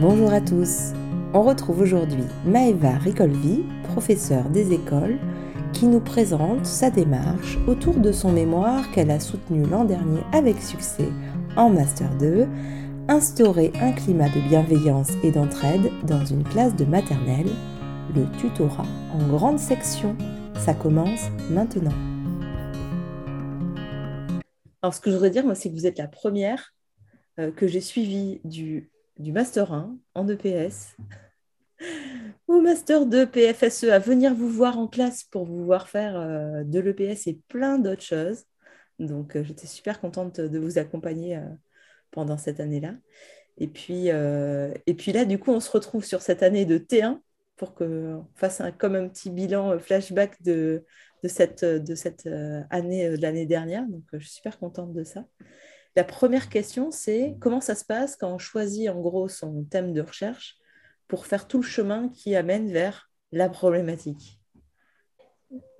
Bonjour à tous. On retrouve aujourd'hui Maëva Ricolvi, professeure des écoles, qui nous présente sa démarche autour de son mémoire qu'elle a soutenu l'an dernier avec succès en Master 2, Instaurer un climat de bienveillance et d'entraide dans une classe de maternelle, le tutorat en grande section. Ça commence maintenant. Alors ce que je voudrais dire, moi, c'est que vous êtes la première euh, que j'ai suivie du, du Master 1 en EPS au Master 2 PFSE à venir vous voir en classe pour vous voir faire euh, de l'EPS et plein d'autres choses. Donc euh, j'étais super contente de vous accompagner pendant cette année-là. Et puis, et puis là, du coup, on se retrouve sur cette année de T1 pour qu'on fasse un, comme un petit bilan flashback de, de cette, de cette année de l'année dernière. Donc, je suis super contente de ça. La première question, c'est comment ça se passe quand on choisit en gros son thème de recherche pour faire tout le chemin qui amène vers la problématique?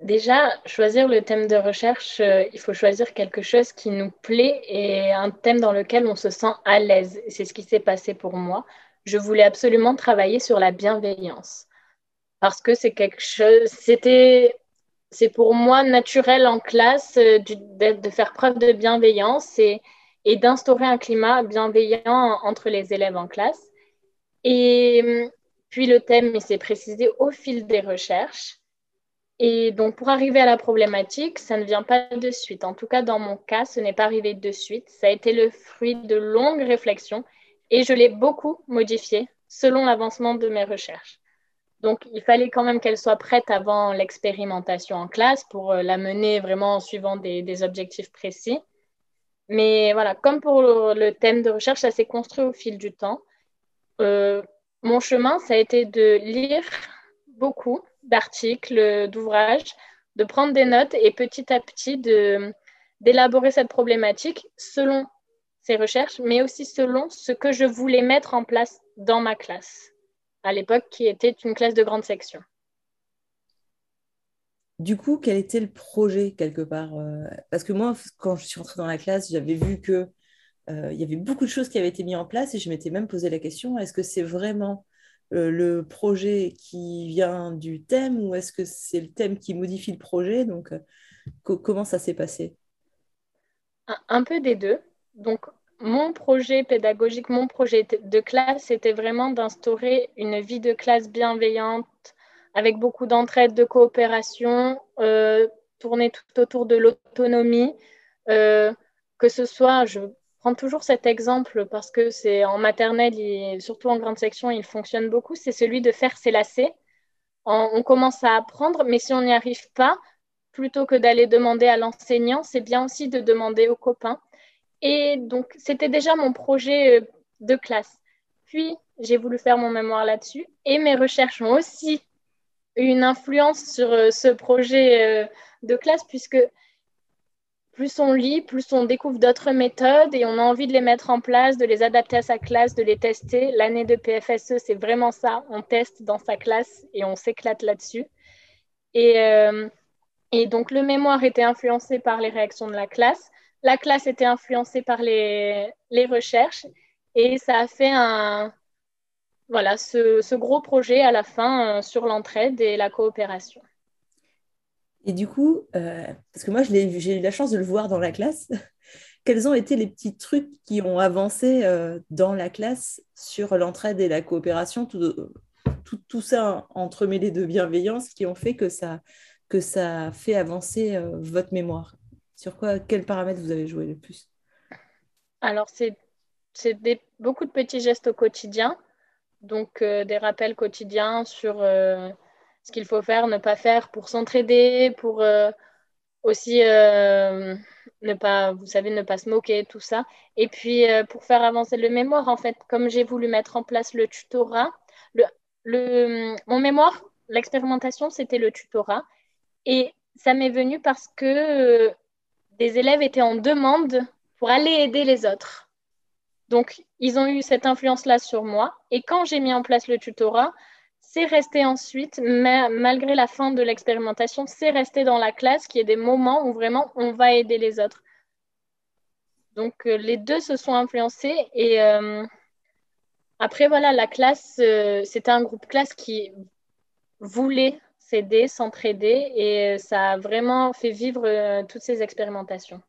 Déjà, choisir le thème de recherche, euh, il faut choisir quelque chose qui nous plaît et un thème dans lequel on se sent à l'aise. C'est ce qui s'est passé pour moi. Je voulais absolument travailler sur la bienveillance parce que c'est quelque chose, c'était, c'est pour moi naturel en classe euh, de, de, faire preuve de bienveillance et, et d'instaurer un climat bienveillant entre les élèves en classe. Et puis le thème, s'est précisé au fil des recherches. Et donc, pour arriver à la problématique, ça ne vient pas de suite. En tout cas, dans mon cas, ce n'est pas arrivé de suite. Ça a été le fruit de longues réflexions et je l'ai beaucoup modifié selon l'avancement de mes recherches. Donc, il fallait quand même qu'elle soit prête avant l'expérimentation en classe pour euh, la mener vraiment en suivant des objectifs précis. Mais voilà, comme pour le, thème de recherche, ça s'est construit au fil du temps. Euh, mon chemin, ça a été de lire beaucoup d'articles, d'ouvrages, de prendre des notes et petit à petit d'élaborer cette problématique selon ces recherches, mais aussi selon ce que je voulais mettre en place dans ma classe, à l'époque qui était une classe de grande section. Du coup, quel était le projet quelque part euh, Parce que moi, quand je suis rentrée dans la classe, j'avais vu que euh, il y avait beaucoup de choses qui avaient été mises en place et je m'étais même posé la question est-ce que c'est vraiment euh, le projet qui vient du thème ou est-ce que c'est le thème qui modifie le projet? Donc, comment ça s'est passé? Un, peu des deux. Donc, mon projet pédagogique, mon projet de classe, c'était vraiment d'instaurer une vie de classe bienveillante avec beaucoup d'entraide, de coopération, euh, tourner tout autour de l'autonomie, euh, que ce soit, je prends toujours cet exemple parce que c'est en maternelle et surtout en grande section, il fonctionne beaucoup, c'est celui de faire ses lacets. on commence à apprendre, mais si on n'y arrive pas, plutôt que d'aller demander à l'enseignant, c'est bien aussi de demander aux copains. Et donc, c'était déjà mon projet euh, de classe. Puis, j'ai voulu faire mon mémoire là-dessus et mes recherches ont aussi une influence sur euh, ce projet euh, de classe puisque plus on lit, plus on découvre d'autres méthodes et on a envie de les mettre en place, de les adapter à sa classe, de les tester. L'année de PFSE, c'est vraiment ça. On teste dans sa classe et on s'éclate là-dessus. Et, euh, et, donc, le mémoire était influencé par les réactions de la classe. La classe était influencée par les, les recherches. Et ça a fait un, voilà, ce, gros projet à la fin euh, sur l'entraide et la coopération. Et du coup, euh, parce que moi, j'ai eu la chance de le voir dans la classe, quels ont été les petits trucs qui ont avancé euh, dans la classe sur l'entraide et la coopération, tout, tout, ça entremêlé de bienveillance qui ont fait que ça, que ça fait avancer votre mémoire? Sur quoi, quels paramètres vous avez joué le plus? Alors, c'est beaucoup de petits gestes au quotidien donc, euh, des rappels quotidiens sur euh, ce qu'il faut faire, ne pas faire pour s'entraider, pour euh, aussi ne pas, vous savez, ne pas se moquer, tout ça. Et puis, pour faire avancer le mémoire, en fait, comme j'ai voulu mettre en place le tutorat, le, mon mémoire, l'expérimentation, c'était le tutorat. Et ça m'est venu parce que des élèves étaient en demande pour aller aider les autres. Donc, ils ont eu cette influence-là sur moi. Et quand j'ai mis en place le tutorat, c'est resté ensuite, malgré la fin de l'expérimentation, c'est resté dans la classe qui est des moments où vraiment on va aider les autres. Donc, euh, les deux se sont influencés. Et euh, Après, voilà, la classe, euh, c'était un groupe classe qui voulait s'aider, s'entraider et ça a vraiment fait vivre toutes ces expérimentations.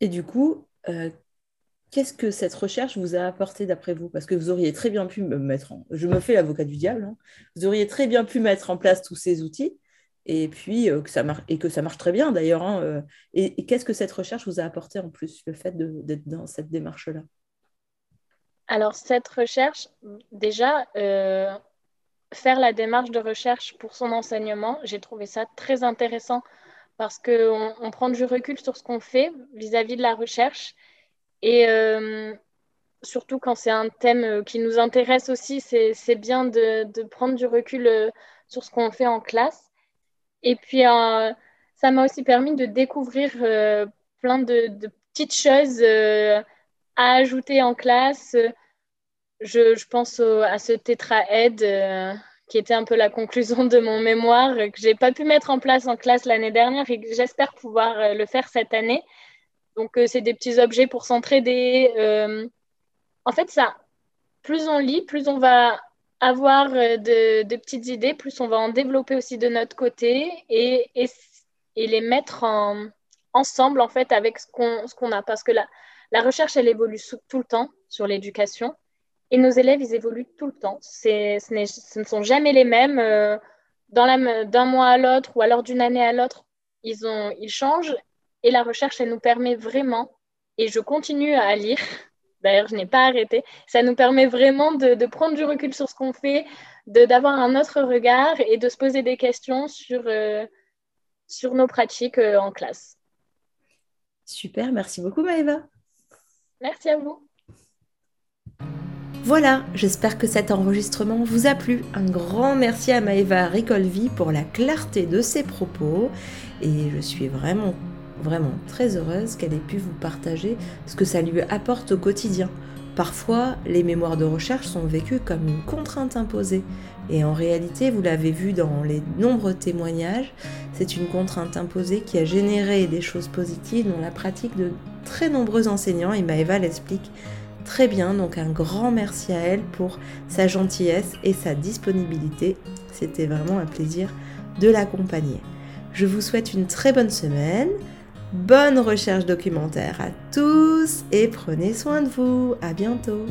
Et du coup, qu'est-ce que cette recherche vous a apporté d'après vous? Parce que vous auriez très bien pu me mettre en... Je me fais l'avocat du diable. Hein. Vous auriez très bien pu mettre en place tous ces outils et puis que ça marche et que ça marche très bien d'ailleurs. Hein, et, et qu'est-ce que cette recherche vous a apporté en plus, le fait d'être dans cette démarche-là? Alors, cette recherche, déjà, euh, faire la démarche de recherche pour son enseignement, j'ai trouvé ça très intéressant parce qu'on on prend du recul sur ce qu'on fait vis-à-vis de la recherche. Et euh, surtout quand c'est un thème qui nous intéresse aussi, c'est bien de, prendre du recul euh, sur ce qu'on fait en classe. Et puis, ça m'a aussi permis de découvrir plein de, petites choses à ajouter en classe. Je, pense à ce tétraède euh, qui était un peu la conclusion de mon mémoire que j'ai pas pu mettre en place en classe l'année dernière et que j'espère pouvoir euh, le faire cette année. Donc euh, c'est des petits objets pour s'entraider. en fait, ça, plus on lit, plus on va avoir de, petites idées, plus on va en développer aussi de notre côté et, les mettre en, ensemble en fait avec ce qu'on a. Parce que la, la recherche, elle évolue tout le temps sur l'éducation. Et nos élèves, ils évoluent tout le temps. Ce, ne sont jamais les mêmes. Euh, d'un mois à l'autre ou alors d'une année à l'autre, ils changent. Et la recherche, elle nous permet vraiment, et je continue à lire, d'ailleurs, je n'ai pas arrêté, ça nous permet vraiment de, de prendre du recul sur ce qu'on fait, d'avoir un autre regard et de se poser des questions sur, euh, sur nos pratiques euh, en classe. Super, merci beaucoup Maëva. Merci à vous. Voilà, j'espère que cet enregistrement vous a plu. Un grand merci à Maëva Ricolvi pour la clarté de ses propos et je suis vraiment, vraiment très heureuse qu'elle ait pu vous partager ce que ça lui apporte au quotidien. Parfois, les mémoires de recherche sont vécues comme une contrainte imposée. Et en réalité, vous l'avez vu dans les nombreux témoignages, c'est une contrainte imposée qui a généré des choses positives dans la pratique de très nombreux enseignants, et Maëva l'explique très bien. Donc un grand merci à elle pour sa gentillesse et sa disponibilité. C'était vraiment un plaisir de l'accompagner. Je vous souhaite une très bonne semaine. Bonne recherche documentaire à tous et prenez soin de vous. À bientôt.